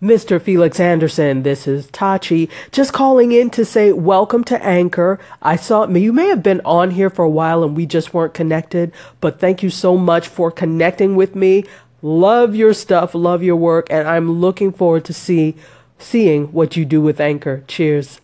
Mr. Felix Anderson, this is Tachi, just calling in to say welcome to Anchor. I saw you may have been on here for a while and we just weren't connected, but thank you so much for connecting with me. Love your stuff, love your work, and I'm looking forward to see seeing what you do with Anchor. Cheers.